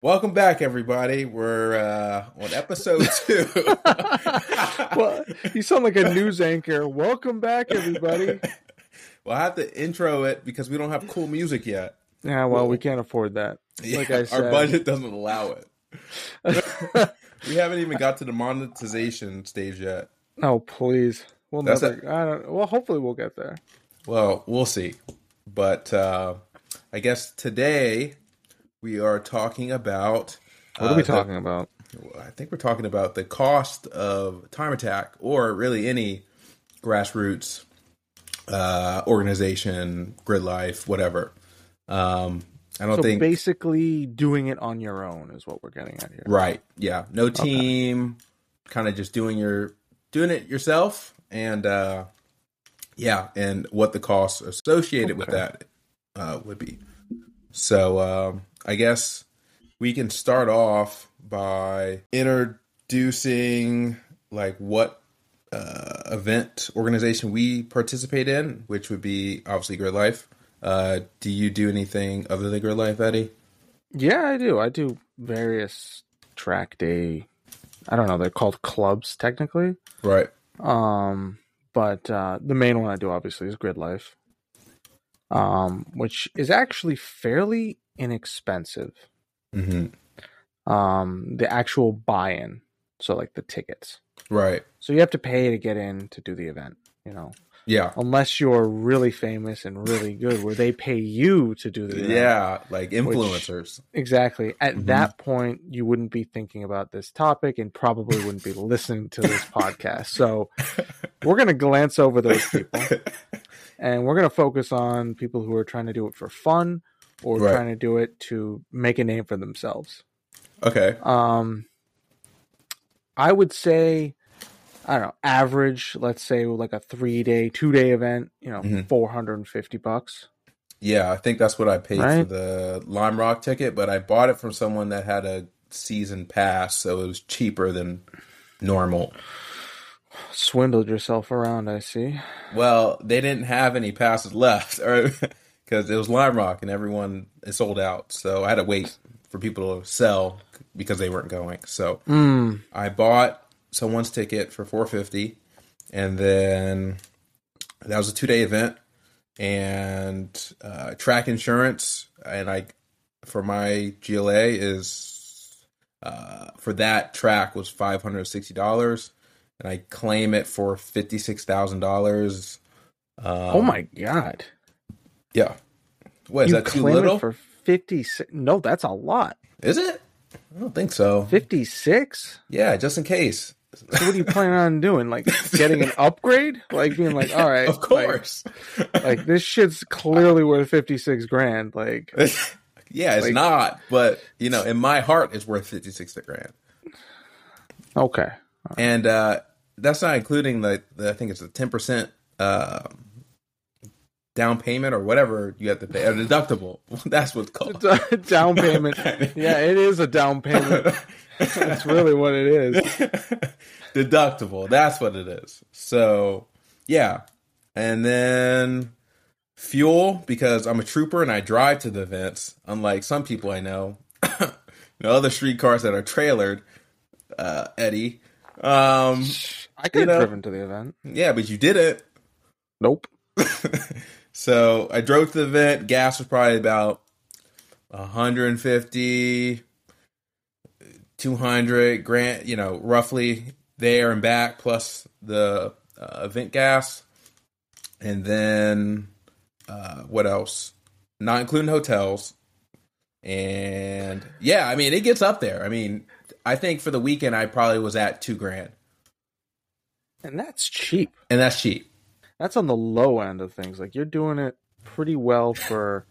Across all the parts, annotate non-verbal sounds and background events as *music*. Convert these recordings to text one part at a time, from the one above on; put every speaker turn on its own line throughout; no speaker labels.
Welcome back, everybody. We're uh, on episode *laughs* two. *laughs*
well, you sound like a news anchor. Welcome back, everybody.
well, I have to intro it because we don't have cool music yet.
Yeah, well, we can't afford that.
Yeah,
Like I said.
our budget doesn't allow it. *laughs* we haven't even got to the monetization stage yet.
Oh, please. We'll
That's
never. I don't. Well, hopefully, we'll get there.
Well, we'll see. But uh, I guess today we are talking about.
What are
uh,
we
the-
talking about?
I think we're talking about the cost of Time Attack or really any grassroots uh, organization, grid life, whatever. Um, I don't
So
think
basically, doing it on your own is what we're getting at here.
right. Yeah, no team, kind of just doing your doing it yourself, and uh, yeah, and what the costs associated with that uh, would be. So um, I guess we can start off by introducing like what uh, event organization we participate in, which would be obviously Grid Life. Uh, do you do anything other than Grid Life, Eddie?
Yeah, I do. I do various track day. I don't know. They're called clubs technically.
Right.
Um, but uh, the main one I do obviously is Grid Life, um, which is actually fairly inexpensive.
hmm
Um, the actual buy-in, so like the tickets.
Right.
So you have to pay to get in to do the event. You know,
Yeah.
unless you're really famous and really good, where they pay you to do the event.
Yeah. Like influencers.
Exactly. At
Mhm.
that point, you wouldn't be thinking about this topic and probably wouldn't be listening to this *laughs* podcast. So we're going to glance over those people *laughs* and we're going to focus on people who are trying to do it for fun or
Right.
trying to do it to make a name for themselves.
okay.
Um, I would say, I don't know, average, let's say like a three day, two day event, you know,
Mhm.
450 bucks.
Yeah, I think that's what I paid for the Lime Rock ticket, but I bought it from someone that had a season pass, so it was cheaper than normal.
Swindled yourself around, I see.
Well, they didn't have any passes left, *laughs* or because it was Lime Rock and everyone is sold out. So I had to wait for people to sell because they weren't going. So
Mm.
I bought someone's ticket for 450 and then that was a 2-day event and uh, track insurance and I for my GLA is uh, for that track was $560 and I claim it for $56,000 um,
oh my God.
Yeah. What is
you
that too little
it for 56 no that's a lot.
Is it? I don't think so.
56
yeah just in case.
So what are you planning on doing? Like *laughs* getting an upgrade? Like being like all right *laughs*
of course.
like, this shit's clearly worth 56 grand like *laughs*
yeah, it's
Like-
not, but you know, in my heart, it's worth fifty six grand,
okay.
And uh, that's not including the, the I think it's a ten percent uh, down payment or whatever you have to pay a deductible. *laughs* That's what's called.
down payment *laughs* yeah it is a down payment that's really what it is *laughs*
deductible. That's what it is. So yeah, and then fuel because I'm a trooper and I drive to the events. Unlike some people I know, *coughs* you know other street cars that are trailered. Uh, Eddie, um,
i could
You
have
know-
driven to the event
yeah, but you didn't.
nope
so I drove to the event. Gas was probably about 150, 200 grand, you know, roughly there and back, plus the uh, event gas. And then uh, what else? Not including hotels. And yeah, I mean, it gets up there. I mean, I think for the weekend, I probably was at two grand.
and that's cheap
And that's cheap.
That's on the low end of things like you're doing it pretty well for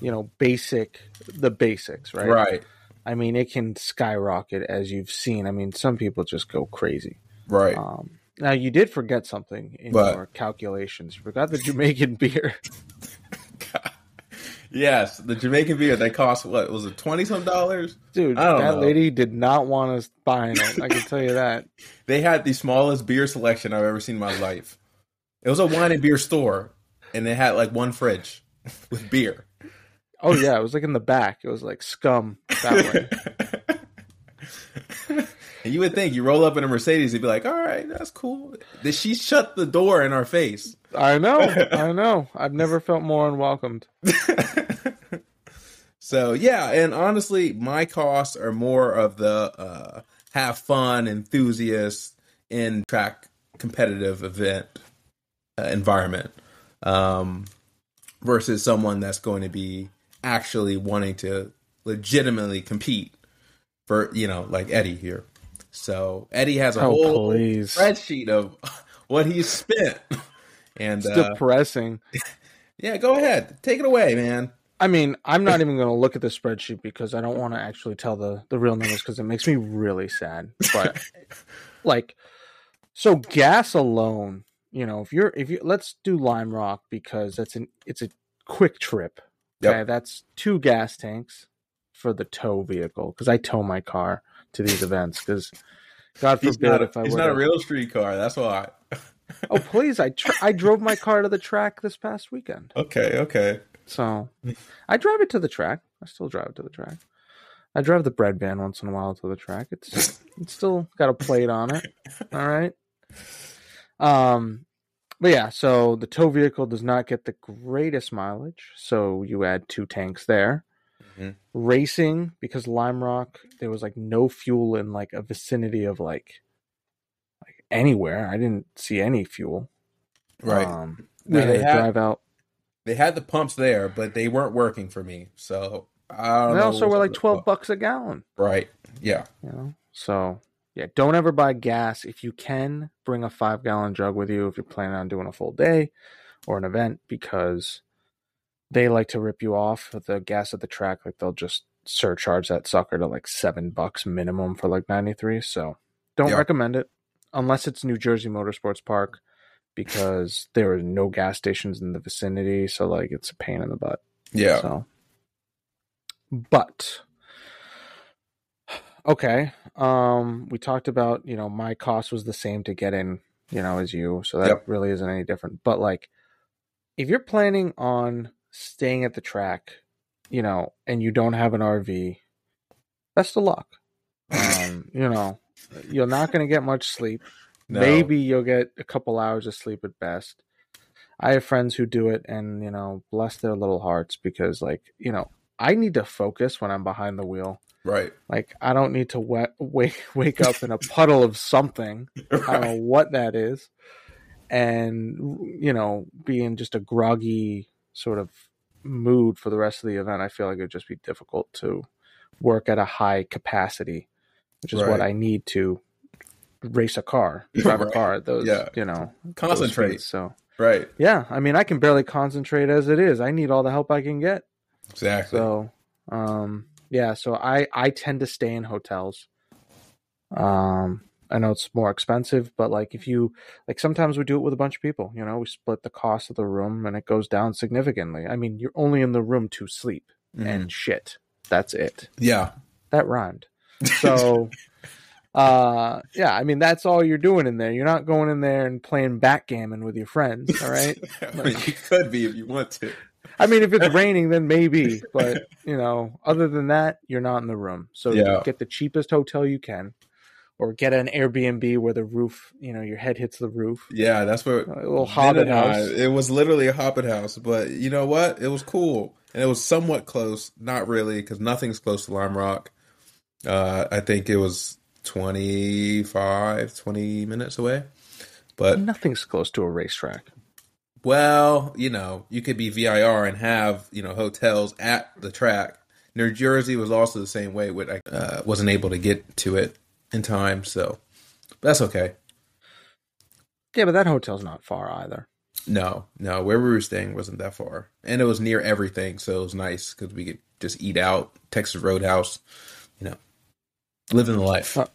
you know basic the basics right
Right.
i mean it can skyrocket as you've seen i mean some people just go crazy
Right.
um now you did forget something in
What?
your calculations you forgot the jamaican beer *laughs*
Yes, the Jamaican beer they cost what was it twenty some dollars?
dude that
know.
lady did not want us buying it i can tell you that *laughs*
They had the smallest beer selection I've ever seen in my life. It was a wine and beer store, and they had like one fridge *laughs* with beer.
Oh yeah, it was like in the back. It was like scum that way. *laughs*
and you would think you roll up in a Mercedes, you'd be like, "All right, that's cool." Did she shut the door in our face?
I know, *laughs* I know. I've never felt more unwelcomed.
so yeah, and honestly, my costs are more of the uh, have fun enthusiast in track competitive event environment um, versus someone that's going to be actually wanting to legitimately compete for you know like Eddie here. So Eddie has a
Oh,
whole
please.
spreadsheet of *laughs* what he's spent, and
It's
uh,
depressing. *laughs*
yeah, go ahead, take it away, man.
I mean, I'm not *laughs* even going to look at the spreadsheet because I don't want to actually tell the the real numbers because it makes me really sad. But like, so gas alone, you know, if you're if you let's do Lime Rock because that's an it's a quick trip.
Yep.
Okay, that's two gas tanks for the tow vehicle because I tow my car to these events because God forbid
not,
if I
he's not
to-
a real street car. That's why.
oh please I tr- I drove my car to the track this past weekend. *laughs*
Okay, okay.
So I drive it to the track. I still drive it to the track. I drive the bread van once in a while to the track. It's it's still got a plate on it. All right. Um but yeah, so the tow vehicle does not get the greatest mileage, so you add two tanks there.
Mhm.
Racing because Lime Rock there was like no fuel in like a vicinity of like like anywhere. I didn't see any fuel.
Right.
Um, we had
they
to
had-
drive out
they had the pumps there, but they weren't working for me. So I don't
They
know.
also were like twelve bucks a gallon.
Right. Yeah.
You know, so yeah, don't ever buy gas. If you can, bring a five gallon jug with you if you're planning on doing a full day or an event because they like to rip you off with the gas at the track. Like they'll just surcharge that sucker to like seven bucks minimum for like ninety three. So don't
Yeah.
recommend it unless it's New Jersey Motorsports Park because there are no gas stations in the vicinity. So like it's a pain in the butt.
Yeah.
So, but okay, um, we talked about you know my cost was the same to get in, you know, as you, so that
Yep.
really isn't any different. But like, if you're planning on staying at the track, you know, and you don't have an RV, best of luck. Um, *laughs* you know, you're not going to get much sleep.
No.
Maybe you'll get a couple hours of sleep at best. I have friends who do it and, you know, bless their little hearts because, like, you know, I need to focus when I'm behind the wheel.
Right.
Like, I don't need to wet, wake, *laughs* wake up in a puddle of something. I don't *laughs* know what that is. And, you know, be in just a groggy sort of mood for the rest of the event. I feel like it would just be difficult to work at a high capacity, which is what I need to race a car, *laughs* drive a car at those,
Yeah.
you know,
Concentrate.
speeds. So,
Right.
yeah, I mean, I can barely concentrate as it is. I need all the help I can get.
Exactly.
So, um, yeah, so I I tend to stay in hotels. Um, I know it's more expensive, but like if you like, sometimes we do it with a bunch of people. You know, we split the cost of the room, and it goes down significantly. I mean, you're only in the room to sleep
Mhm.
and shit. That's it.
yeah.
That rhymed. So, *laughs* uh, yeah, I mean, that's all you're doing in there. You're not going in there and playing backgammon with your friends. All right.
I *laughs* mean, you could be if you want to.
I mean, if it's *laughs* raining, then maybe, but you know, other than that, you're not in the room. So
Yeah.
get the cheapest hotel you can, or get an Airbnb where the roof, you know, your head hits the roof.
Yeah, that's what
A little hobbit
and I-
house.
it was literally a hobbit house, but you know what? It was cool, and it was somewhat close. Not really, because nothing's close to Lime Rock. Uh, I think it was 25, 20 minutes away. But
Nothing's close to a racetrack.
Well, you know, you could be VIR and have you know hotels at the track. New Jersey was also the same way. With I uh, wasn't able to get to it in time, so that's okay.
Yeah, but that hotel's not far either.
No, no, where we were staying wasn't that far, and it was near everything, so it was nice because we could just eat out. Texas Roadhouse, you know, living the life.
Uh,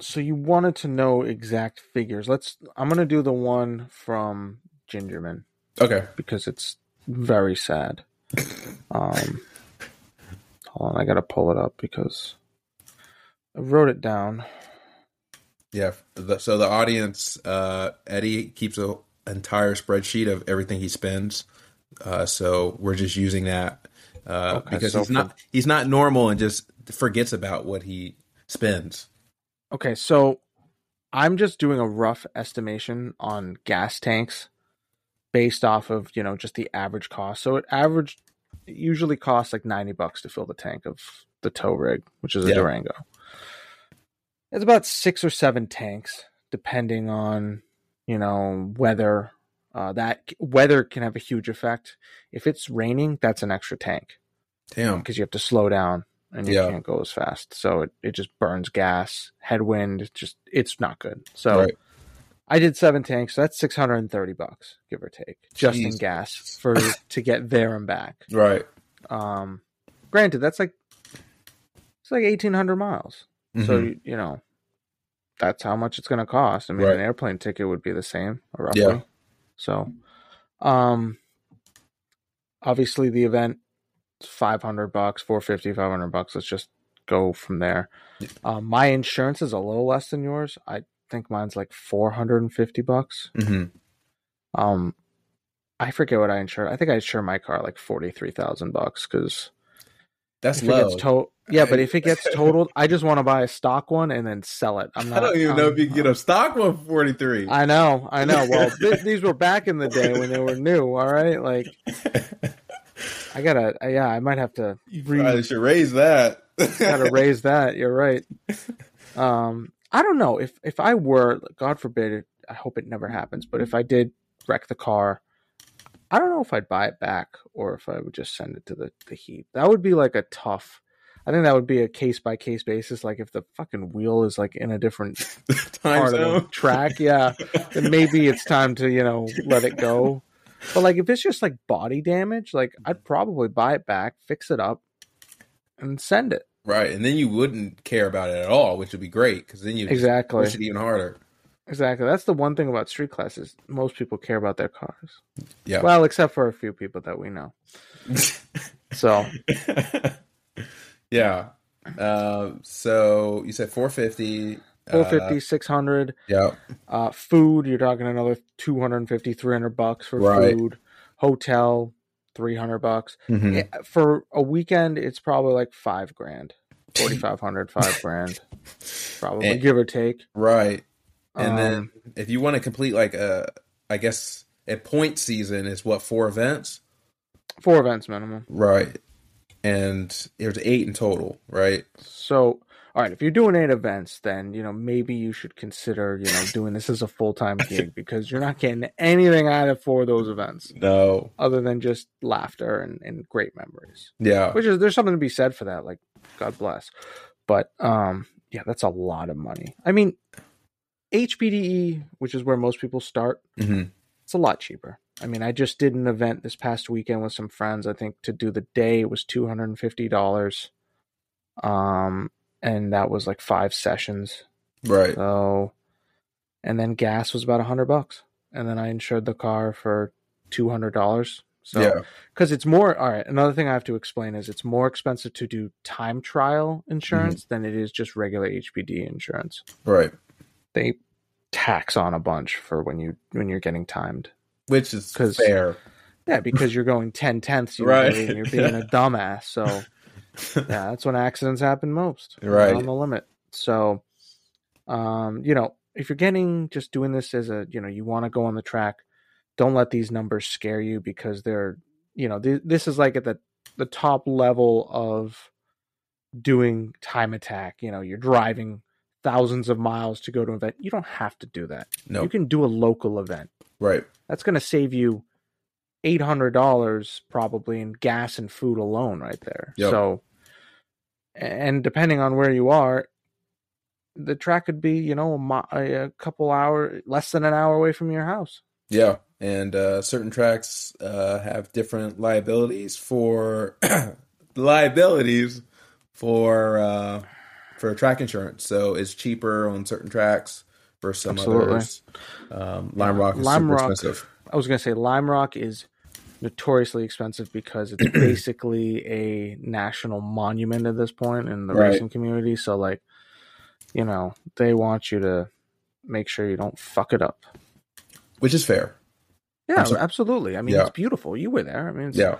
So you wanted to know exact figures. Let's. I'm gonna do the one from Gingerman
Okay,
because it's very sad. *laughs* Um, hold on, I gotta pull it up because I wrote it down.
yeah. The, so the audience, uh, Eddie keeps an entire spreadsheet of everything he spends. Uh, so we're just using that uh,
Okay,
because
so
he's not he's not normal and just forgets about what he spends.
Okay, so I'm just doing a rough estimation on gas tanks based off of, you know, just the average cost. So it average it usually costs like 90 bucks to fill the tank of the tow rig, which is a
Yeah.
Durango. It's about 6 or 7 tanks depending on, you know, weather. Uh, that weather can have a huge effect. If it's raining, that's an extra tank
Damn.
because you have to slow down and you
Yeah.
can't go as fast. So it, it just burns gas, headwind, just it's not good. So
Right.
I did seven tanks, so that's six hundred and thirty bucks, give or take, just in gas for to get there and back.
Right.
Um granted, that's like it's like eighteen hundred miles. So
Mhm.
you, know that's how much it's gonna cost. I mean
Right.
an airplane ticket would be the same, roughly.
Yeah.
So um obviously the event 500 bucks 450 500 bucks let's just go from there um, my insurance is a little less than yours i think mine's like 450 bucks
Mhm.
um i forget what i insured. i think i insured my car like 43000 bucks because
That's low.
to- yeah but if it gets *laughs* totaled i just want to buy a stock one and then sell it i'm not, I
don't even know if you can get a stock one for forty three.
i know i know *laughs* well th- these were back in the day when they were new all right like i gotta yeah i might have to re-
Probably should raise that.
gotta raise that. You're right. *laughs* Um, I don't know if if I were, God forbid, it, I hope it never happens. But if I did wreck the car, I don't know if I'd buy it back or if I would just send it to the the heap. That would be like a tough. I think that would be a case by case basis. Like if the fucking wheel is like in a different *laughs*
Time
part of the track, yeah, *laughs* then maybe it's time to you know let it go. But like if it's just like body damage, like I'd probably buy it back, fix it up, and send it.
Right, and then you wouldn't care about it at all, which would be great because then you
Exactly.
push it even harder.
Exactly. That's the one thing about street classes. Most people care about their cars.
Yeah.
Well, except for a few people that we know. *laughs* So
yeah. Um, so you said 450.
450, 600.
Yeah.
Uh, food, you're talking another 250, 300 bucks for
Right.
food. Hotel, 300 bucks.
Mhm.
Yeah, for a weekend, it's probably like five grand. 4,500, five grand. *laughs* Probably,
And-
give or take.
Right. And
Um,
then if you want to complete like a, I guess a point season is what four events,
four events minimum.
right? And there's eight in total, right?
So, all right, if you're doing eight events, then you know maybe you should consider you know doing this as a full time *laughs* gig because you're not getting anything out of four of those events
No.
other than just laughter and, and great memories.
Yeah.
Which is there's something to be said for that. Like, God bless. But um, yeah, that's a lot of money. I mean, HPDE, which is where most people start,
hmm
it's a lot cheaper. I mean, I just did an event this past weekend with some friends. I think to do the day it was two hundred and fifty dollars, um, and that was like five sessions.
Right.
So, and then gas was about a hundred bucks, and then I insured the car for two hundred dollars. So,
yeah.
because it's more. All right, another thing I have to explain is it's more expensive to do time trial insurance mm-hmm. than it is just regular HPD insurance.
Right.
They tax on a bunch for when you when you're getting timed.
Which is fair.
Yeah, because you're going ten tenths
Right.
and you're being a *laughs* dumbass. So yeah, *laughs* that's when accidents happen most.
Right.
on the limit. So, um, you know, if you're getting just doing this as a, you know, you want to go on the track, don't let these numbers scare you because they're, you know, th- this is like at the the top level of doing time attack. You know, you're driving thousands of miles to go to an event. You don't have to do that.
no.
You can do a local event
right.
that's going to save you eight hundred dollars probably in gas and food alone, right there.
Yep.
So, and depending on where you are, the track could be you know a, a couple hour, less than an hour away from your house.
Yeah, and uh, certain tracks uh, have different liabilities for *coughs* liabilities for uh, for track insurance. So it's cheaper on certain tracks versus some
Absolutely.
others. Um, Lime Rock is
Lime
super
Rock-
expensive.
I was going to say Lime Rock is notoriously expensive because it's *clears throat* basically a national monument at this point in the
Right.
racing community. So, like, you know, they want you to make sure you don't fuck it up.
which is fair.
Yeah, absolutely. I mean,
Yeah.
it's beautiful. You were there. I mean, it's,
Yeah,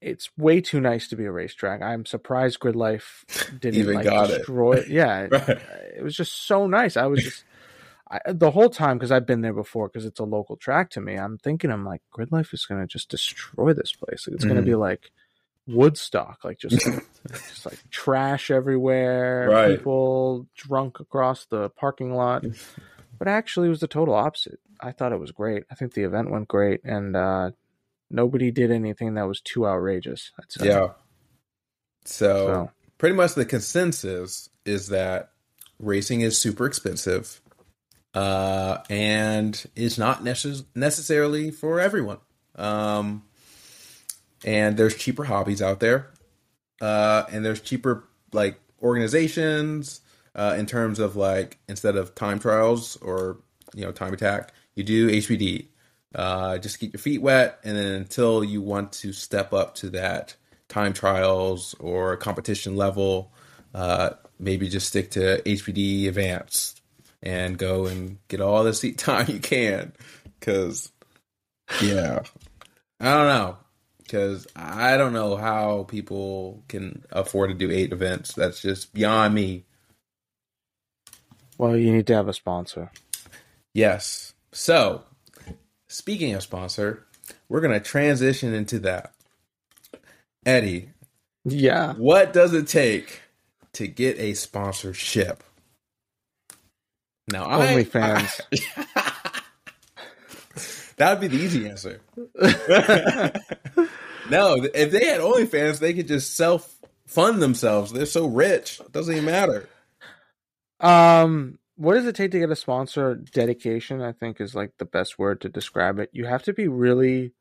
it's way too nice to be a racetrack. I'm surprised Grid Life *laughs* didn't
Even
like
got it.
destroy it. Yeah, *laughs*
Right.
it was just so nice. I was just I, the whole time because I've been there before because it's a local track to me. I'm thinking I'm like Grid Life is going to just destroy this place. It's going to
Mhm.
be like Woodstock, like just *laughs* just like trash everywhere,
Right.
people drunk across the parking lot. But actually, it was the total opposite. I thought it was great. I think the event went great, and uh, nobody did anything that was too outrageous.
Yeah. So,
So
pretty much the consensus is that racing is super expensive uh, and is not necess- necessarily for everyone. Um, and there's cheaper hobbies out there, uh, and there's cheaper like organizations uh, in terms of like instead of time trials or you know time attack, you do HPDE. Uh, just keep your feet wet, and then until you want to step up to that time trials or competition level, uh, maybe just stick to HPDE advanced and go and get all the seat time you can. Because, yeah, I don't know. Because I don't know how people can afford to do eight events. That's just beyond me.
well, you need to have a sponsor.
Yes. So, speaking of sponsor, we're going to transition into that. Eddie,
Yeah.
what does it take to get a sponsorship? Now, I-
OnlyFans. *laughs*
that would be the easy answer. *laughs* no, if they had OnlyFans, they could just self fund themselves. They're so rich, it doesn't even matter.
Um, what does it take to get a sponsor? Dedication, I think, is like the best word to describe it. You have to be really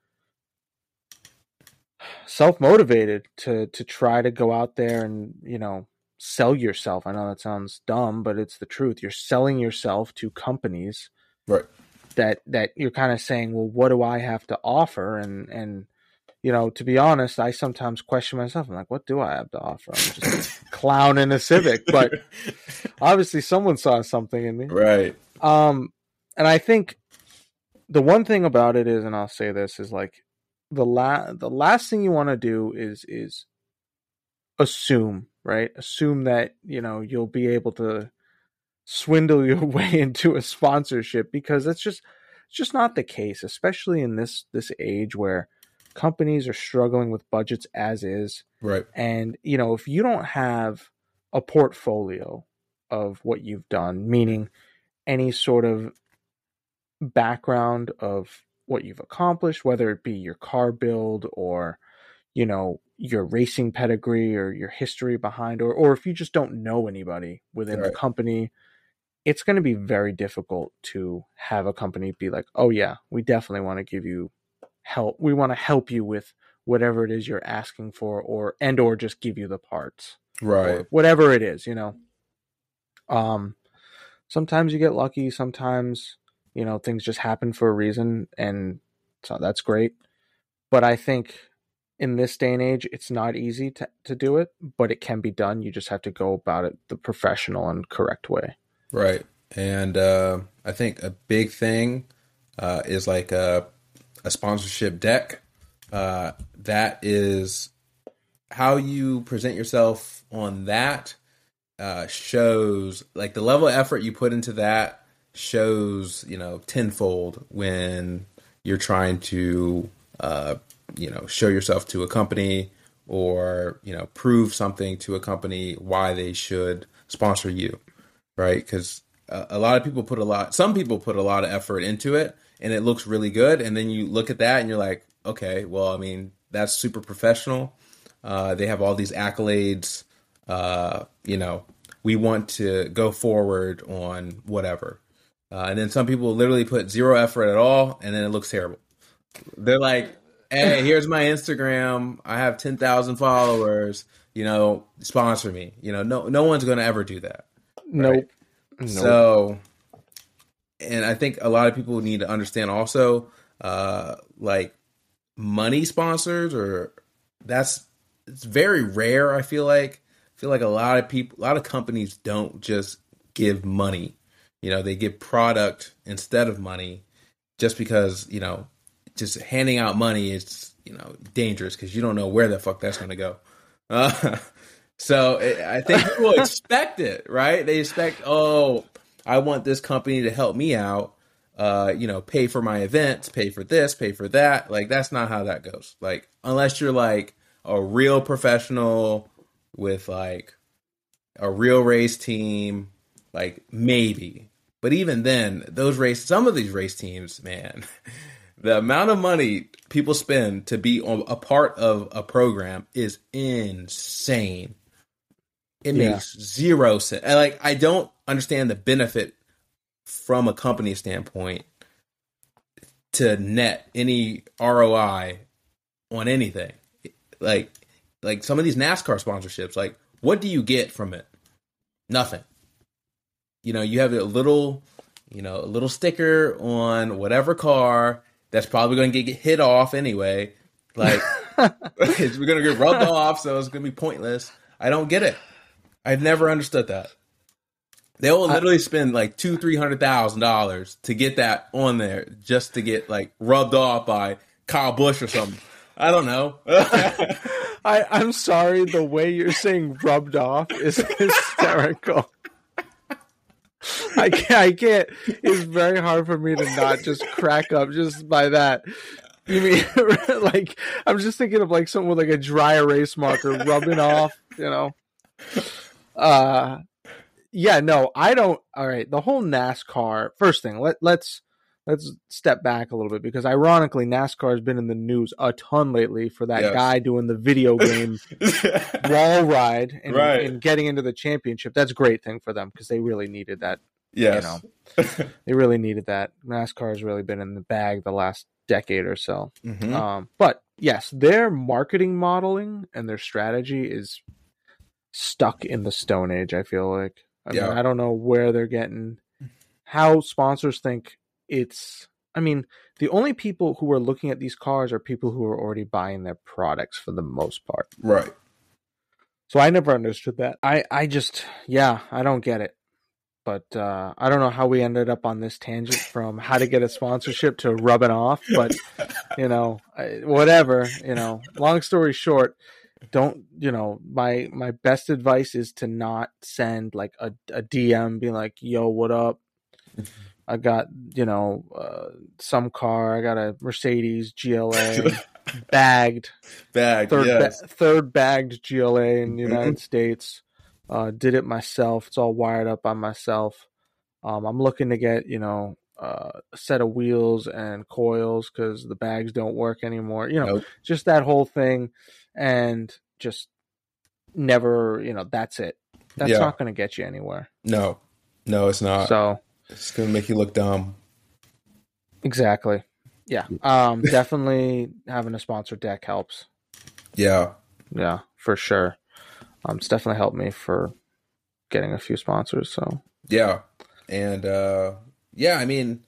self motivated to to try to go out there and you know sell yourself. I know that sounds dumb, but it's the truth. You're selling yourself to companies
Right.
that that you're kind of saying, well, what do I have to offer? And and you know, to be honest, I sometimes question myself. I'm like, what do I have to offer? I'm just a *laughs* clown in a Civic, but *laughs* obviously someone saw something in me.
right.
Um, and I think the one thing about it is, and I'll say this is like the la- the last thing you want to do is is assume, right? Assume that you know you'll be able to swindle *laughs* your way into a sponsorship because that's just it's just not the case, especially in this this age where companies are struggling with budgets as is.
Right.
And, you know, if you don't have a portfolio of what you've done, meaning any sort of background of what you've accomplished, whether it be your car build or, you know, your racing pedigree or your history behind, or, or if you just don't know anybody within the company, it's going to be very difficult to have a company be like, oh, yeah, we definitely want to give you help. We want to help you with whatever it is you're asking for or and or just give you the parts
Right.
or whatever it is you know um sometimes you get lucky sometimes you know things just happen for a reason and so that's great but i think in this day and age it's not easy to, to do it but it can be done you just have to go about it the professional and correct way
Right. And uh, I think a big thing uh, is like a, a sponsorship deck. Uh, that is how you present yourself on that uh, shows like the level of effort you put into that shows you know tenfold when you're trying to uh, you know show yourself to a company or you know prove something to a company why they should sponsor you right? Because a, a lot of people put a lot some people put a lot of effort into it and it looks really good. And then you look at that and you're like okay well i mean that's super professional. Uh, they have all these accolades. Uh, you know we want to go forward on whatever. Uh, and then some people literally put zero effort at all and then it looks terrible. They're like hey here's my instagram. I have 10000 followers. You know sponsor me. You know no no one's going to ever do that.
Nope nope.
So, and I think a lot of people need to understand also, uh, like money sponsors or that's it's very rare. I feel like. I feel like a lot of people, a lot of companies don't just give money. You know, they give product instead of money, just because you know, just handing out money is you know dangerous because you don't know where the fuck that's going to go. Uh, *laughs* so it, I think people *laughs* expect it, right? They expect, oh, I want this company to help me out. Uh, you know, pay for my events, pay for this, pay for that. Like that's not how that goes. Like unless you're like a real professional with like a real race team, like maybe. But even then, those race some of these race teams, man, *laughs* the amount of money people spend to be on a part of a program is insane. It
Yeah.
makes zero sense. And, Like I don't understand the benefit from a company standpoint to net any ROI on anything. Like like some of these NASCAR sponsorships, like what do you get from it? Nothing. You know, you have a little, you know, a little sticker on whatever car that's probably going to get hit off anyway. Like *laughs* we're going to get rubbed off, so it's going to be pointless. I don't get it. I've never understood that. They will literally spend like two, three hundred thousand dollars to get that on there, just to get like rubbed off by Kyle Busch or something. I don't know. *laughs*
I, I'm sorry, the way you're saying rubbed off is *laughs* hysterical. *laughs* I can't, I can't. It's very hard for me to not just crack up just by that. You mean *laughs* like I'm just thinking of like someone with like a dry erase marker rubbing off, you know? Uh, yeah, no, I don't. All right, the whole NASCAR. First thing, let let's let's step back a little bit because ironically, NASCAR has been in the news a ton lately for that
Yes.
guy doing the video game *laughs* wall ride and,
Right.
and getting into the championship. That's a great thing for them because they really needed that.
yes.
know. *laughs* They really needed that. NASCAR has really been in the bag the last decade or so.
Mhm.
Um, but yes, their marketing modeling and their strategy is stuck in the Stone Age. I feel like. I
Yeah.
mean, I don't know where they're getting how sponsors think it's. I mean, the only people who are looking at these cars are people who are already buying their products for the most part.
Right.
So I never understood that. I I just yeah, I don't get it. But uh, I don't know how we ended up on this tangent from how to get a sponsorship to rubbing off. But *laughs* you know, I, whatever. You know, long story short, don't you know? My my best advice is to not send like a, a DM being like, "Yo, what up?" I got you know uh, some car. I got a Mercedes GLA *laughs* bagged
Bag.
third
yes.
ba- third bagged GLA in the
Mhm.
United States. Uh, did it myself. It's all wired up by myself. Um, I'm looking to get you know uh, a set of wheels and coils because the bags don't work anymore. You know,
Nope.
just that whole thing, and just never. You know, that's it. That's
Yeah.
not going to get you anywhere.
No. No, it's not.
so
it's gonna make you look dumb.
exactly, yeah. Um, *laughs* definitely having a sponsored deck helps.
Yeah.
Yeah, for sure. Um, it's definitely helped me for getting a few sponsors. So
Yeah. And uh yeah, I mean,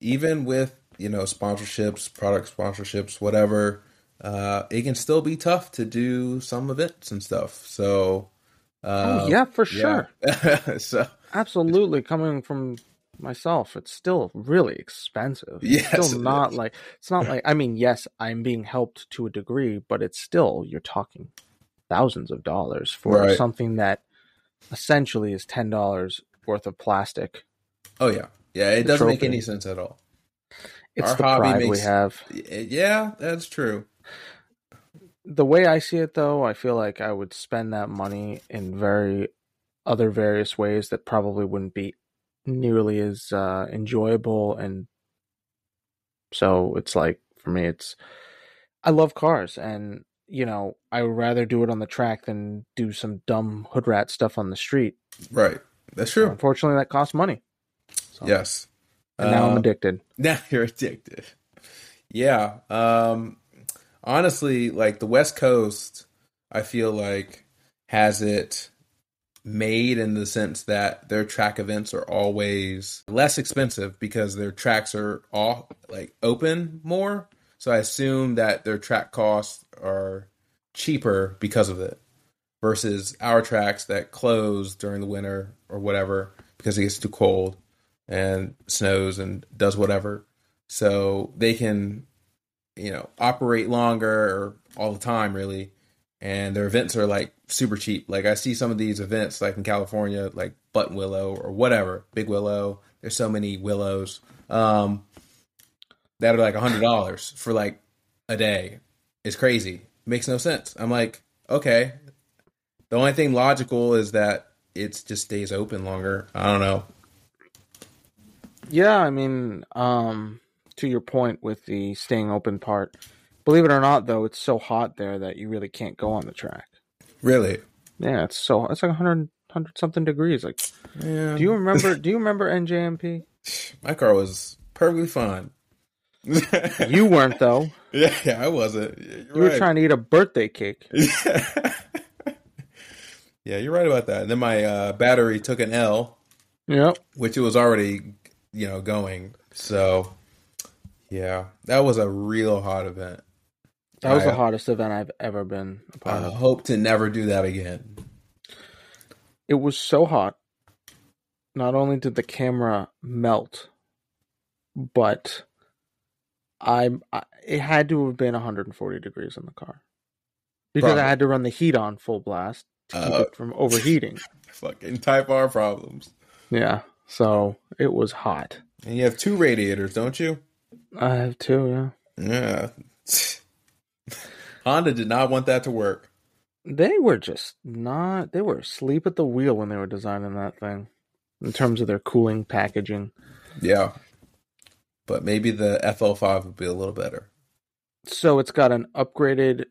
even with, you know, sponsorships, product sponsorships, whatever, uh it can still be tough to do some events and stuff. So uh
oh yeah, for sure,
yeah. *laughs* so
absolutely. Coming from myself, it's still really expensive. It's
Yes,
still
it
not like it's not like I mean, yes, I'm being helped to a degree, but it's still you're talking thousands of dollars for
Right.
something that essentially is ten dollars worth of plastic.
oh yeah. Yeah, it doesn't make any sense at all.
It's
Our
the
hobby
pride we have.
Eh, yeah, that's true.
the way I see it though, I feel like I would spend that money in very other various ways that probably wouldn't be nearly as uh, enjoyable and so it's like for me it's I love cars and you know, I would rather do it on the track than do some dumb hood rat stuff on the street.
Right. That's true.
Unfortunately that costs money. So,
Yes.
And now I'm
Um,
addicted. *laughs*
Now you're addicted. Yeah. Um honestly, like the West Coast, I feel like has it made in the sense that their track events are always less expensive because their tracks are all like open more. So I assume that their track costs are cheaper because of it versus our tracks that close during the winter or whatever because it gets too cold and snows and does whatever. So they can you know, operate longer all the time, really. And their events are like super cheap. Like I see some of these events, like in California, like Buttonwillow or whatever, Big Willow. There's so many willows um, that are like a hundred dollars for like a day. It's crazy. Makes no sense. I'm like, okay. The only thing logical is that it just stays open longer. I don't know.
Yeah, I mean, um, to your point with the staying open part, believe it or not, though, it's so hot there that you really can't go on the track.
Really?
Yeah, it's so it's like 100, 100 something degrees. Like,
Yeah.
do you remember? *laughs* do you remember NJMP?
My car was perfectly fine. *laughs*
You weren't though.
yeah, yeah, I wasn't. You're
You were
right.
trying to eat a birthday cake.
yeah, *laughs* yeah, you're right about that. And then my uh, battery took an L,
Yep.
which it was already, you know, going. So, yeah, that was a real hot event.
That was
I-
the hottest event I've ever been a part
I
of.
hope to never do that again.
It was so hot. Not only did the camera melt, but I, I it had to have been 140 degrees in the car because
Probably.
I had to run the heat on full blast to keep
Uh,
it from overheating. *laughs*
Fucking Type R problems.
Yeah, so it was hot.
And you have two radiators, don't you?
I have two. Yeah,
Yeah. *laughs* Honda did not want that to work.
they were just not. They were asleep at the wheel when they were designing that thing. In terms of their cooling packaging,
Yeah. But maybe the FL5 would be a little better.
so it's got an upgraded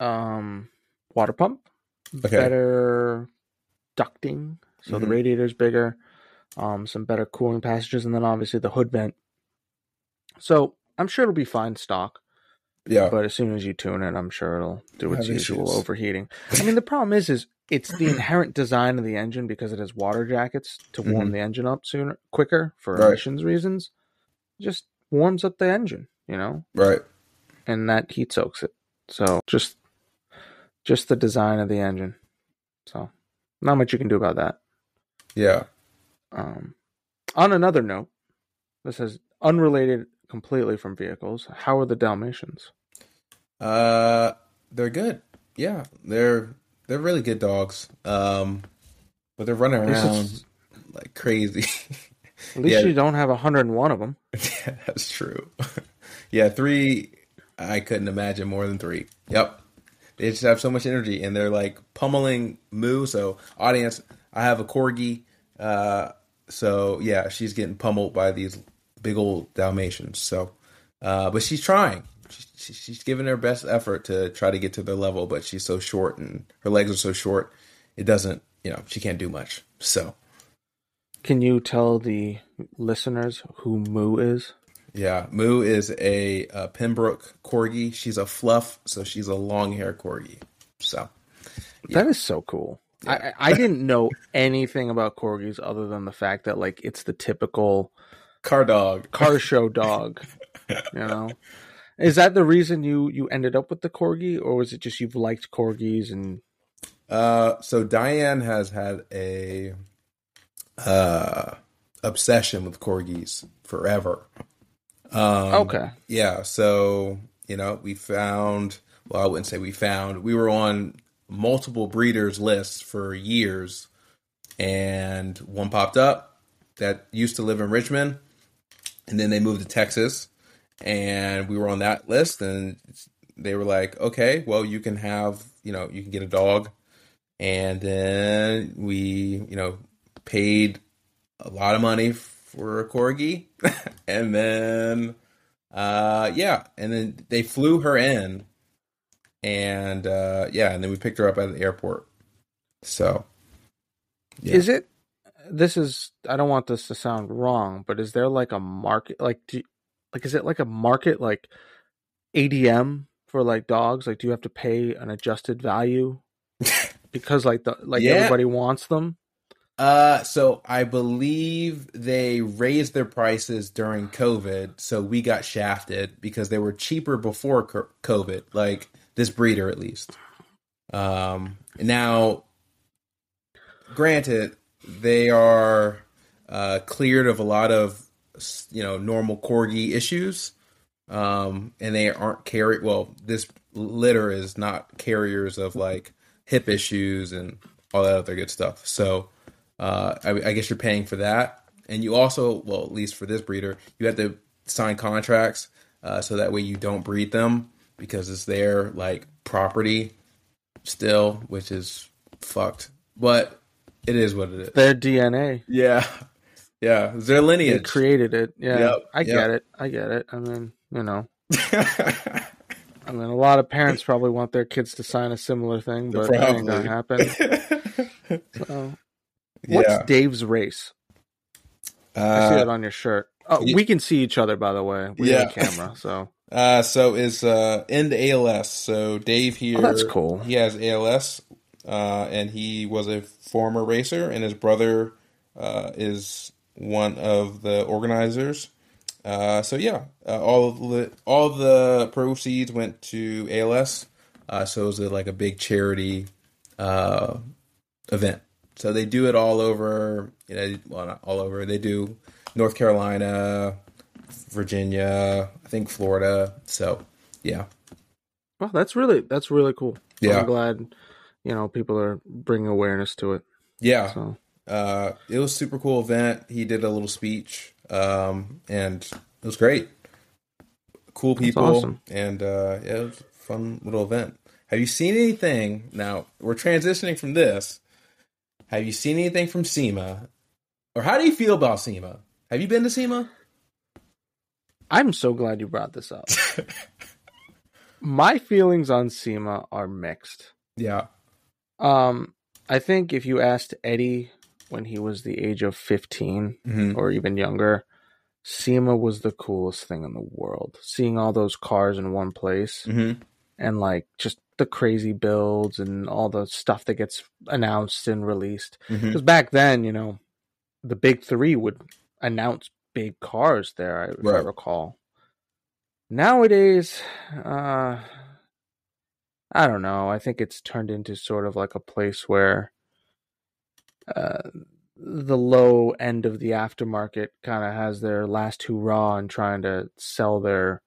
um, water pump,
Okay.
better ducting, so the
Mhm.
radiator's bigger, um, some better cooling passages, and then obviously the hood vent. So I'm sure it'll be fine stock,
Yeah.
but as soon as you tune it, I'm sure it'll do its usual
issues.
overheating. I mean, the problem is, is it's the *laughs* inherent design of the engine because it has water jackets to warm
Mhm.
the engine up sooner, quicker for
Right.
emissions reasons. It just warms up the engine, you know,
right.
and that heat soaks it. So just, just the design of the engine. So not much you can do about that.
Yeah.
Um, on another note, this is unrelated completely from vehicles. How are the Dalmatians?
Uh they're good. Yeah. They're they're really good dogs. Um but they're running around
is-
like crazy. *laughs*
At least
Yeah.
you don't have 101 of them. *laughs*
yeah, that's true. *laughs* yeah, 3 I couldn't imagine more than 3. Yep. They just have so much energy and they're like pummeling Moo. So, audience, I have a corgi. Uh, so yeah, she's getting pummeled by these big old Dalmatians. So, uh, but she's trying. She, she, she's giving her best effort to try to get to their level, but she's so short and her legs are so short. It doesn't, you know, she can't do much. So,
Can you tell the listeners who Moo is?
yeah, Moo is a, uh Pembroke corgi. She's a fluff, so she's a long hair corgi. So,
That is so cool. I, I I didn't know anything about corgis other than the fact that like it's the typical
car dog. *laughs*
car show dog. you know, is that the reason you you ended up with the corgi, or was it just you've liked corgis and
Uh, so Diane has had a uh obsession with corgis forever. Um,
okay,
Yeah, so you know, we found. Well, I wouldn't say we found. We were on multiple breeders lists for years, and one popped up that used to live in Richmond, and then they moved to Texas, and we were on that list, and they were like, "Okay, well, you can have, you know, you can get a dog," and then we, you know, paid a lot of money for a corgi, *laughs* and then uh, yeah, and then they flew her in, and uh, yeah, and then we picked her up at the airport. So, Yeah.
is it? This is. I don't want this to sound wrong, but is there like a market? Like, do, like is it like a market like ADM for like dogs? Like, do you have to pay an adjusted value *laughs* because like the like
Yeah.
everybody wants them?
uh, so I believe they raised their prices during COVID, so we got shafted because they were cheaper before COVID, like this breeder at least. Um, now, granted, they are uh, cleared of a lot of you know normal corgi issues, um, and they aren't carry. Well, this litter is not carriers of like hip issues and all that other good stuff. So uh, I, I guess you're paying for that, and you also, well, at least for this breeder, you have to sign contracts uh, so that way you don't breed them because it's their like property still, which is fucked. But it is what it is.
Their DNA.
Yeah, yeah, it's their lineage.
They created it. Yeah,
Yep,
I
yep.
get it. I get it. I mean, you know, *laughs* I mean, a lot of parents probably want their kids to sign a similar thing, but it ain't gonna happen. *laughs* So, what's
yeah.
Dave's race? I see
Uh,
that on your shirt. Oh, we can see each other, by the way. We
Yeah.
have a camera, *laughs* so
uh, so is uh, end ALS. So Dave here.
Oh, that's cool.
He has ALS, uh, and he was a former racer, and his brother uh, is one of the organizers. Uh, so yeah, uh, all of the all the proceeds went to ALS. Uh, so it was a, like a big charity uh, event. So they do it all over. You know, well, not all over. They do North Carolina, Virginia, I think Florida. So yeah,
well, that's really that's really cool.
Yeah.
I'm glad you know people are bringing awareness to it.
yeah.
So
Uh, it was a super cool event. He did a little speech, um, and it was great. Cool people,
awesome.
and uh, yeah, it was a fun little event. Have you seen anything? Now we're transitioning from this. Have you seen anything from SEMA, or how do you feel about SEMA? Have you been to SEMA?
I'm so glad you brought this up. *laughs* My feelings on SEMA are mixed.
Yeah,
Um, I think if you asked Eddie when he was the age of 15
hmm
or even younger, SEMA was the coolest thing in the world. Seeing all those cars in one place
hmm
and like just the crazy builds and all the stuff that gets announced and released. Because back then, you know, the big three would announce big cars there, if I recall. Nowadays, uh, I don't know. I think it's turned into sort of like a place where uh, the low end of the aftermarket kind of has their last hurrah in trying to sell their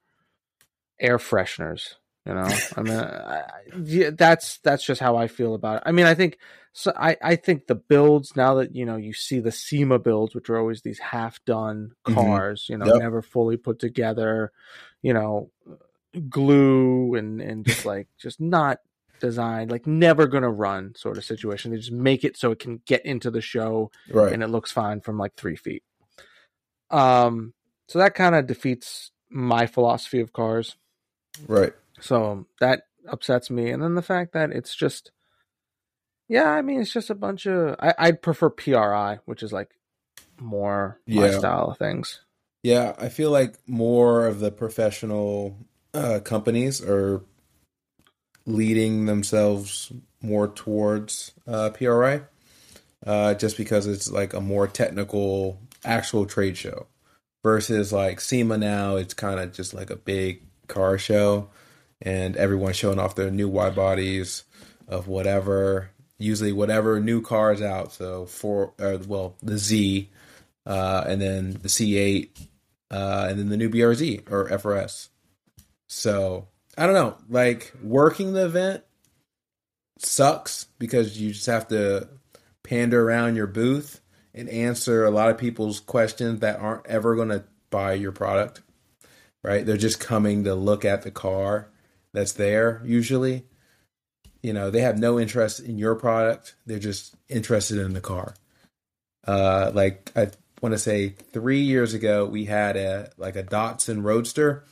air fresheners. You know, I mean, I, yeah, that's that's just how I feel about it. I mean, I think so. I I think the builds now that you know you see the SEMA builds, which are always these half done
Mhm.
cars, you know,
Yep.
never fully put together, you know, glue and and just like just not designed, like never gonna run sort of situation. They just make it so it can get into the show
right.
and it looks fine from like three feet. Um, so that kind of defeats my philosophy of cars.
Right.
So that upsets me. And then the fact that it's just, yeah, I mean, it's just a bunch of. I, I'd prefer PRI, which is like more my style of things.
Yeah, I feel like more of the professional uh, companies are leading themselves more towards uh, PRI, uh, just because it's like a more technical, actual trade show, versus like SEMA now. It's kind of just like a big car show, and everyone's showing off their new wide bodies of whatever. Usually, whatever new car is out. So for uh, well, the Z, uh, and then the C8, uh, and then the new BRZ or FRS. So I don't know. Like working the event sucks because you just have to pander around your booth and answer a lot of people's questions that aren't ever going to buy your product. Right? They're just coming to look at the car that's there usually. You know, they have no interest in your product. They're just interested in the car. Uh like I want to say 3 years ago we had a like a Datsun Roadster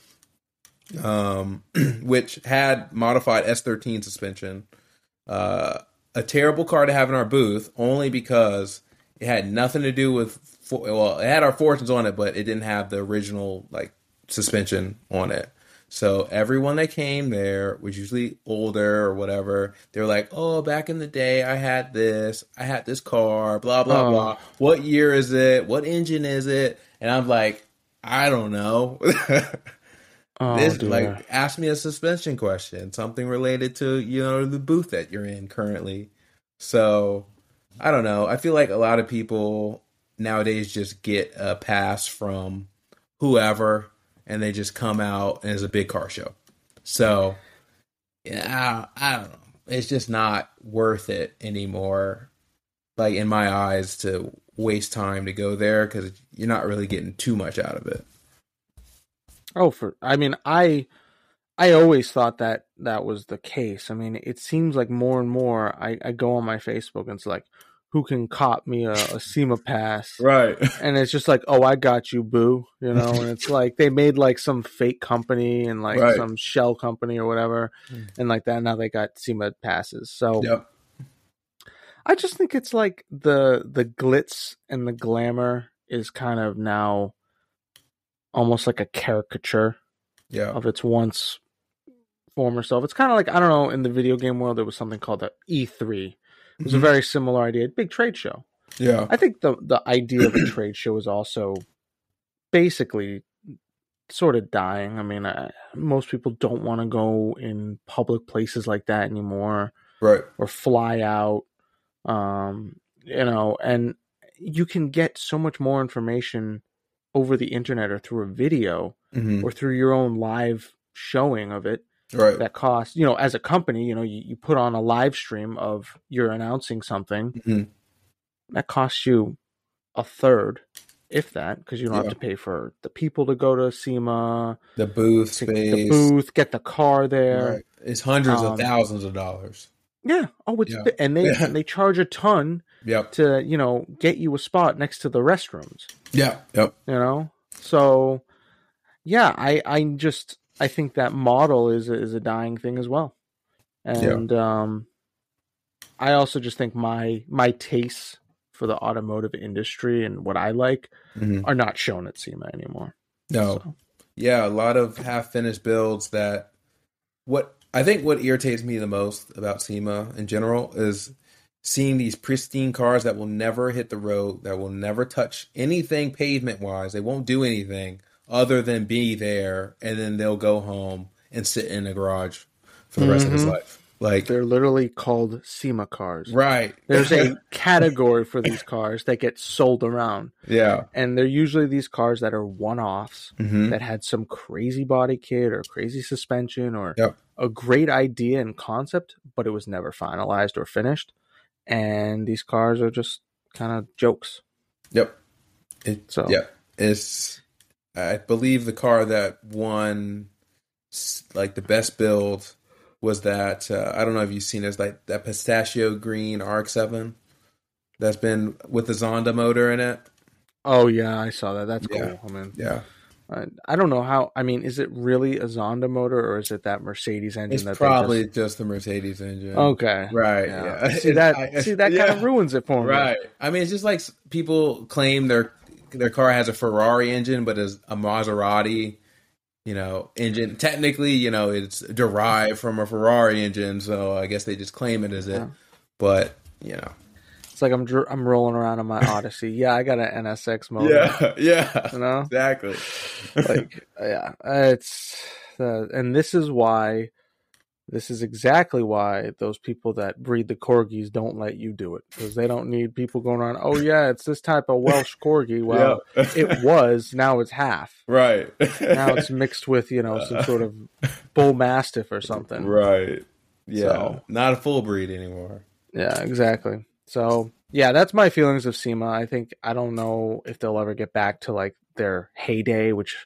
um, *clears throat* which had modified S13 suspension. Uh, a terrible car to have in our booth, only because it had nothing to do with. Well, it had our fortunes on it, but it didn't have the original like suspension on it. So everyone that came there was usually older or whatever. They were like, "Oh, back in the day, I had this. I had this car. Blah blah
Oh.
blah. What year is it? What engine is it?" And I'm like, "I don't know." *laughs*
Oh,
this
dear.
like ask me a suspension question, something related to you know the booth that you're in currently. So I don't know. I feel like a lot of people nowadays just get a pass from whoever and they just come out and it's a big car show. So, yeah, I, I don't know. It's just not worth it anymore. Like in my eyes, to waste time to go there because you're not really getting too much out of it.
Oh, for I mean, I I always thought that that was the case. I mean, it seems like more and more I, I go on my Facebook and it's like, who can cop me a, a SEMA pass?
Right.
And it's just like, oh, I got you, boo. You know, and it's *laughs* like they made like some fake company and like
Right.
some shell company or whatever,
Mm.
and like that. Now they got SEMA passes. So
Yep.
I just think it's like the the glitz and the glamour is kind of now almost like a caricature
Yeah.
of its once former self. It's kind of like I don't know in the video game world there was something called the E3. It was a
Mhm.
very similar idea, big trade show.
Yeah.
I think the the idea of a *clears throat* trade show is also basically sort of dying. I mean, I, most people don't want to go in public places like that anymore
Right.
or fly out. Um, you know, and you can get so much more information over the internet or through a video
hmm
or through your own live showing of it
Right.
that costs you know as a company you know you, you put on a live stream of you're announcing something
Mhm.
that costs you a third if that because you don't
Yeah.
have to pay for the people to go to SEMA,
The booth
get the booth, get the car there.
Right. It's hundreds
Um,
of thousands of dollars.
Yeah. Oh, it's
Yeah.
and they
Yeah. *laughs*
they charge a ton
Yep.
to you know get you a spot next to the restrooms.
Yeah. Yep.
you know so yeah i i just i think that model is is a dying thing as well and um i also just think my my tastes for the automotive industry and what i like
hmm
are not shown at SEMA anymore
No.
So,
Yeah, a lot of half finished builds that what I think what irritates me the most about SEMA in general is seeing these pristine cars that will never hit the road, that will never touch anything pavement wise. They won't do anything other than be there and then they'll go home and sit in a garage for the rest of his
Mhm.
life. Like
they're literally called SEMA cars
right.
there's a *laughs* category for these cars that get sold around
yeah.
and they're usually these cars that are one-offs
hmm
that had some crazy body kit or crazy suspension or
Yep.
a great idea and concept, but it was never finalized or finished. And these cars are just kind of jokes.
Yep. It,
So
Yeah, it's I believe the car that won like the best build was that uh, I don't know if you've seen it, like that pistachio green RX-7 that's been with the Zonda motor in it.
oh yeah, I saw that. That's
Yeah.
cool. I mean,
Yeah,
I, I don't know how. I mean, is it really a Zonda motor or is it that Mercedes engine?
it's
that
probably
They
just, the Mercedes engine.
Okay.
right.
Yeah.
Yeah,
See that? *laughs*
I-
see that
yeah.
kind of ruins it for me.
Right. I mean, it's just like people claim their their car has a Ferrari engine, but is a Maserati, you know, engine. Technically, you know, it's derived from a Ferrari engine, so I guess they just claim it as it.
Yeah.
But you know,
It's like I'm dr- I'm rolling around in my *laughs* Odyssey. Yeah, I got an NSX motor.
yeah, yeah,
You know.
exactly.
like *laughs* yeah it's uh, and this is why this is exactly why those people that breed the corgis don't let you do it because they don't need people going around oh yeah it's this type of welsh *laughs* corgi well
Yeah.
it was now it's half
right.
now it's mixed with you know some sort of bull mastiff or something
right. Yeah,
So-
not a full breed anymore.
yeah exactly so yeah that's my feelings of sema. I think i don't know if they'll ever get back to like their heyday which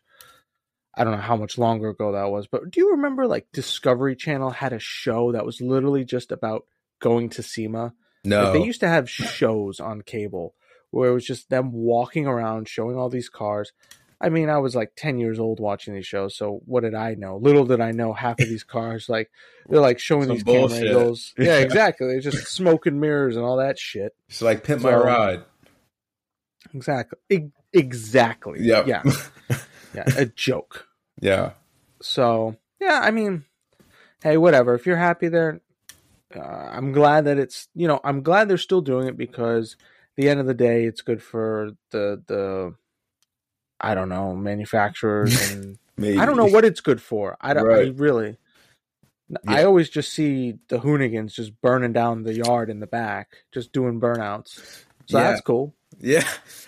i don't know how much longer ago that was but do you remember like discovery channel had a show that was literally just about going to sema?
No,
like, they used to have shows on cable where it was just them walking around showing all these cars i mean i was like 10 years old watching these shows so what did i know? Little did i know half of these cars like they're like showing
Some
these camera angles. *laughs* Yeah exactly. They're just smoke and mirrors and all that shit.
It's like pimp my ride.
exactly. E- exactly.
Yep.
yeah. *laughs* Yeah a joke.
Yeah,
so yeah i mean hey whatever. If you're happy there uh, i'm glad that it's you know i'm glad they're still doing it because at the end of the day it's good for the the i don't know manufacturers *laughs* and i don't know what it's good for i don't I
Right.
really i always just see the hoonigans just burning down the yard in the back just doing burnouts so
Yeah.
that's cool
Yeah.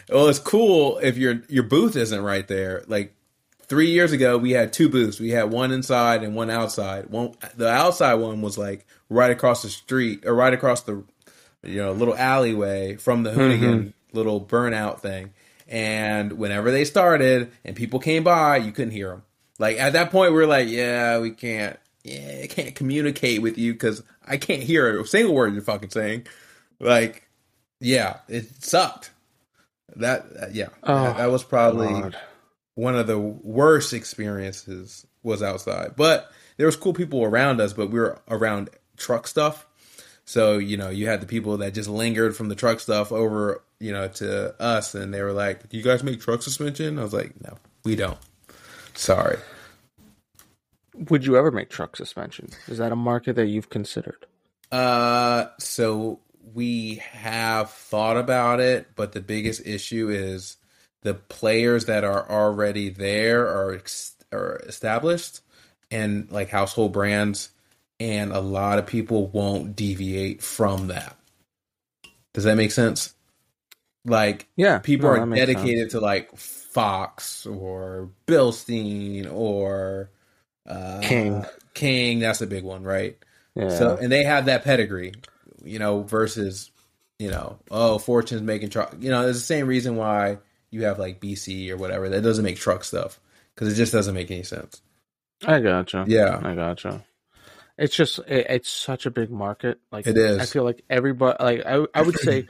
Well, it's cool if your your booth isn't right there. Like three years ago we had two booths. We had one inside and one outside. One the outside one was like right across the street or right across the you know little alleyway from the hoonigan mm-hmm. little burnout thing. And whenever they started and people came by, you couldn't hear them. Like at that point, we are like, yeah, we can't, yeah, I can't communicate with you because I can't hear a single word you're fucking saying. Like, yeah, it sucked. That, uh, yeah,
Oh,
that, that was probably
God.
one of the worst experiences was outside. But there was cool people around us, but we were around truck stuff. So, you know, you had the people that just lingered from the truck stuff over, you know, to us and they were like, Do you guys make truck suspension? I was like, No, we don't. Sorry.
Would you ever make truck suspension? Is that a market that you've considered?
Uh so we have thought about it, but the biggest issue is the players that are already there are ex- are established and like household brands and a lot of people won't deviate from that. Does that make sense? Like
Yeah,
people
no,
are dedicated to like Fox or Bilstein or uh,
King.
King, that's a big one, right?
Yeah.
So and they have that pedigree, you know, versus you know, oh, Fortune's making truck. You know, it's the same reason why you have like BC or whatever that doesn't make truck stuff because it just doesn't make any sense.
I gotcha.
Yeah,
I gotcha. It's just it, it's such a big market. Like
It is.
I feel like everybody. Like I, I would say,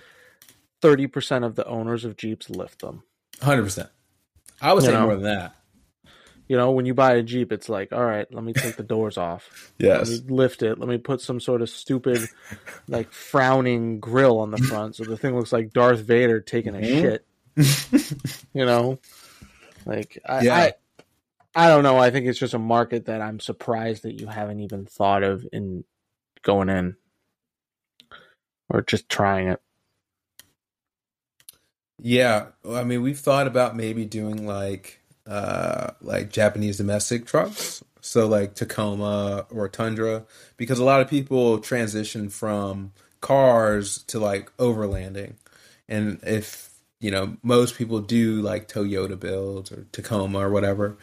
thirty percent of the owners of Jeeps lift them.
hundred percent. I would
You
say
know.
more than that.
You know, when you buy a Jeep, it's like, all right, let me take the doors off. *laughs*
Yes.
Lift it. Let me put some sort of stupid, like frowning grill on the front, so the thing looks like Darth Vader taking a
Mhm.
shit. *laughs* You know, like I,
Yeah.
I, I don't know. I think it's just a market that I'm surprised that you haven't even thought of in going in, or just trying it.
Yeah, I mean, we've thought about maybe doing like uh like Japanese domestic trucks, so like Tacoma or Tundra, because a lot of people transition from cars to like overlanding, and if you know most people do like Toyota builds or Tacoma or whatever,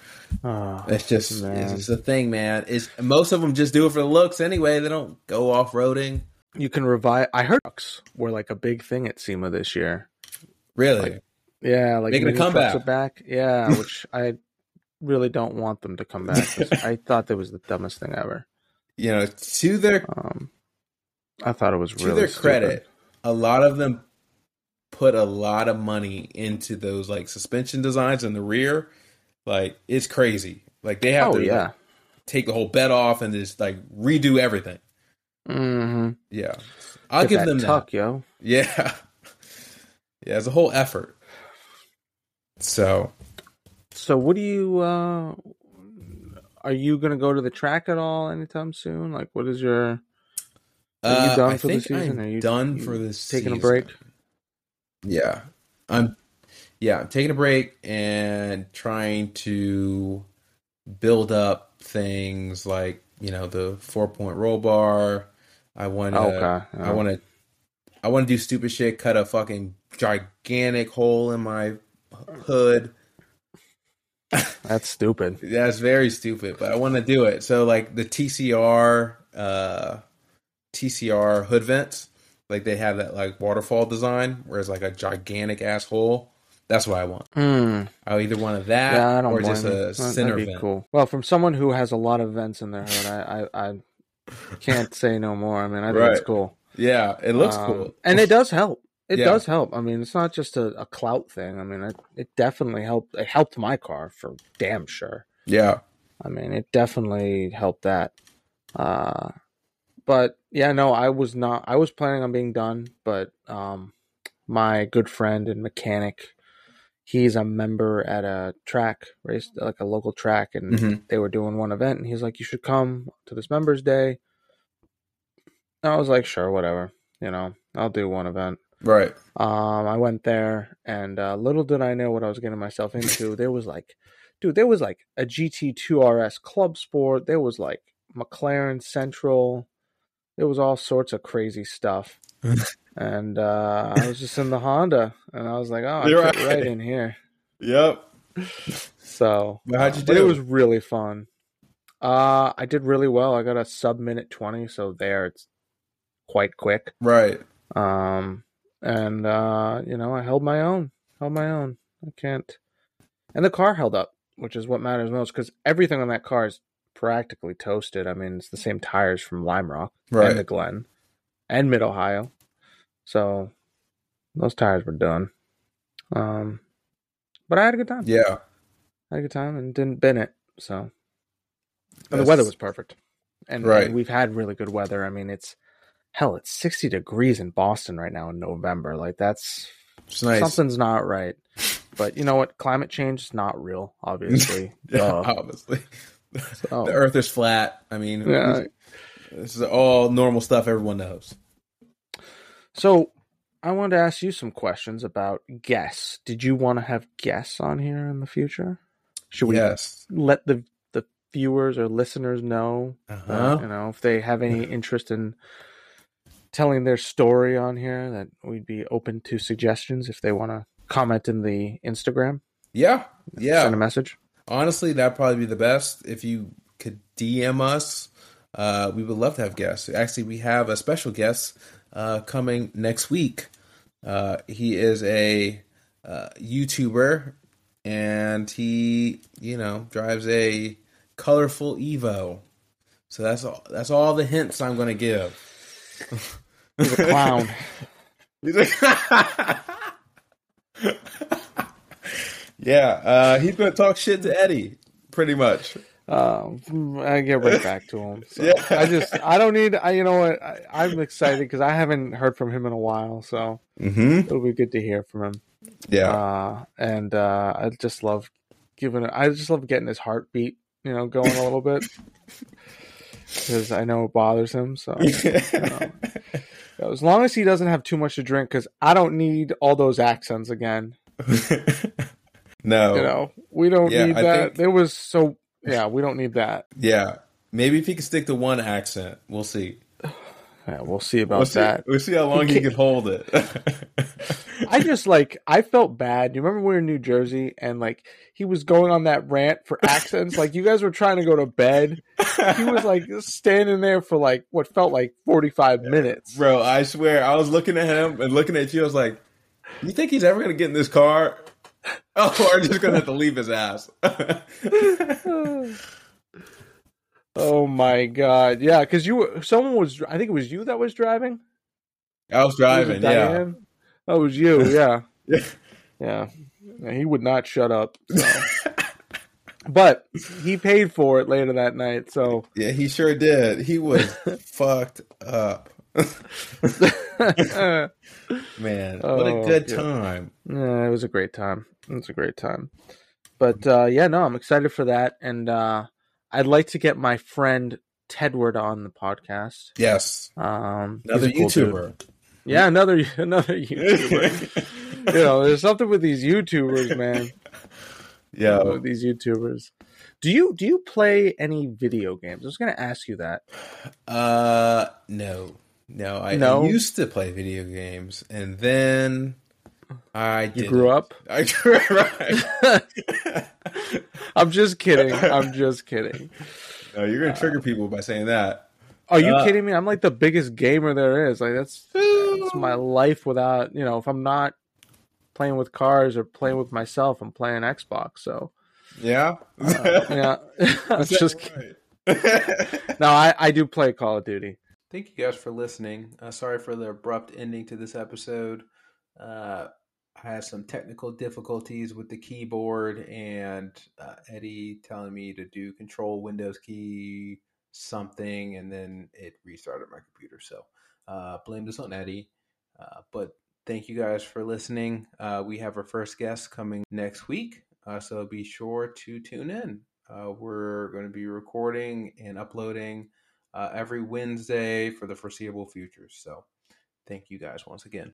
Oh,
it's just
man.
it's just a thing, man. It's most of them just do it for the looks anyway. They don't go off roading.
you can revive. I heard trucks were like a big thing at SEMA this year.
Really,
Like, Yeah, like
Making a comeback.
back. Yeah, *laughs* which I really don't want them to come back. I thought that was the dumbest thing ever.
you know, to their
Um, I thought it was
to
really
their
stupid.
credit, a lot of them put a lot of money into those like suspension designs in the rear. Like it's crazy. Like they have
Oh
to
yeah.
like, take the whole bed off and just like redo everything.
Mm-hmm.
Yeah, I'll give them
tuck,
that.
yo. *laughs*
Yeah, yeah, it's a whole effort. So
So, what do you? uh Are you gonna go to the track at all anytime soon? Like, what is your? Are you
uh,
done
I
for the season?
I'm
Are you
done
you
for this?
taking a break?
Yeah, I'm. Yeah, I'm taking a break and trying to build up things like you know the four point roll bar. I want to.
Okay.
I want to. I want to do stupid shit. Cut a fucking gigantic hole in my hood.
That's stupid.
That's very stupid, but I want to do it. So like the TCR, uh, TCR hood vents, like they have that like waterfall design, where it's like a gigantic ass hole. That's what I want.
Hmm.
I either want that
Yeah, I don't
or just a center
That'd be
vent.
cool. Well, from someone who has a lot of vents in their hood, I I, I can't say no more. I mean, I think it's cool.
Yeah, it looks
Um,
cool,
and it does help. It
Yeah.
does help. I mean, it's not just a, a clout thing. I mean, it, it definitely helped. It helped my car for damn sure.
Yeah,
I mean, it definitely helped that. Uh, but yeah, no, I was not. I was planning on being done, but um, my good friend and mechanic, he's a member at a track race, like a local track, and
Mhm.
they were doing one event, and he's like, "You should come to this members day." I was like, "Sure, whatever." You know, I'll do one event.
Right.
Um, I went there, and uh, little did I know what I was getting myself into. *laughs* there was like, dude, there was like a GT2 RS Club Sport. There was like McLaren Central. There was all sorts of crazy stuff. *laughs* and uh, I was just in the Honda, and I was like, oh, I
right.
right in here.
Yep.
So
Well, how'd you do?
It was really fun. Uh, I did really well. I got a sub minute twenty, so there it's quite quick.
Right.
Um, and uh, you know, I held my own. Held my own. I can't. And the car held up, which is what matters most, because everything on that car is practically toasted. I mean, it's the same tires from Lime Rock
Right.
and the Glen and Mid Ohio. So those tires were done. Um, but I had a good time.
Yeah.
I had a good time and didn't bin it. So and the weather was perfect. And,
Right.
and we've had really good weather. I mean, it's hell, it's 60 degrees in Boston right now in November. Like that's
It's nice.
something's not right. But you know what? Climate change is not real, obviously. *laughs*
Yeah, obviously.
So,
The Earth is flat. I mean,
yeah.
this is all normal stuff everyone knows.
So I wanted to ask you some questions about guests. Did you want to have guests on here in the future? Should we
yes.
let the the viewers or listeners know
Uh
uh,
huh.
you know if they have any interest in telling their story on here that we'd be open to suggestions if they want to comment in the instagram
Yeah. Yeah.
send a message
Honestly, that'd probably be the best if you could DM us. Uh, we would love to have guests. Actually, we have a special guest uh, coming next week. Uh, he is a uh, YouTuber, and he, you know, drives a colorful Evo. So that's all. That's all the hints I'm going to give.
He's a clown
He's like, yeah, uh, he's to talk shit to Eddie, pretty much.
um, i get right back to him so
Yeah.
i just i don't need i you know what I, i'm excited because i haven't heard from him in a while so
Mm-hmm.
it'll be good to hear from him
Yeah.
uh and uh i just love giving I just love getting his heartbeat you know going a little bit *laughs* because i know it bothers him so *laughs* As long as he doesn't have too much to drink, because I don't need all those accents again. *laughs*
no.
You know, we don't
Yeah,
need
I
that.
think-
There was so yeah, we don't need that.
Yeah. Maybe if he can stick to one accent, we'll see.
Yeah, we'll see about
We'll see.
that.
We'll see how long he *laughs* can hold it.
I just like I felt bad. You remember we were in New Jersey and like he was going on that rant for accents. like you guys were trying to go to bed. He was like standing there for like what felt like forty five minutes.
Bro, I swear, I was looking at him and looking at you. I was like, "You think he's ever going to get in this car? *laughs* Oh, we're just going to have to leave his ass." *laughs*
oh my god! Yeah, because you were someone was. I think it was you that was driving.
I was
Was
driving. Yeah.
That was you. Yeah. *laughs*
Yeah.
Yeah. Yeah, He would not shut up. So. but he paid for it later that night. So
Yeah, he sure did. He was *laughs* fucked up.
yeah, *laughs*
Man, what a
Oh,
good
yeah.
time.
it was a great time. It was a great time. But uh, yeah, no, I'm excited for that, and uh, I'd like to get my friend Tedward on the podcast.
Yes.
Um,
Another
cool dude.
YouTuber.
Yeah, another *laughs* another *laughs* YouTuber. you know, there's something with these YouTubers, man. *laughs*
yeah.
With these YouTubers. Do you do you play any video games? I was going to ask you that.
Uh, no, no. I,
No?
I used to play video games, and then I
You
didn't.
grew up. *laughs*
I grew right. *laughs*
I'm just kidding. I'm just kidding.
no, you're gonna trigger people by saying that.
Are you
Uh,
kidding me? I'm like the biggest gamer there is. Like that's that's my life without, you know, if I'm not playing with cars or playing with myself, I'm playing Xbox. So,
Yeah.
uh, *laughs* yeah. I'm
Is that
just kidding. No, I I do play Call of Duty.
Thank you guys for listening. Uh, sorry for the abrupt ending to this episode. Uh, I had some technical difficulties with the keyboard and uh, Eddie telling me to do Control Windows key something, and then it restarted my computer. So uh, blame this on Eddie. Uh, but thank you guys for listening. Uh, we have our first guest coming next week, uh, so be sure to tune in. Uh, we're going to be recording and uploading every Wednesday for the foreseeable future. So, thank you guys once again.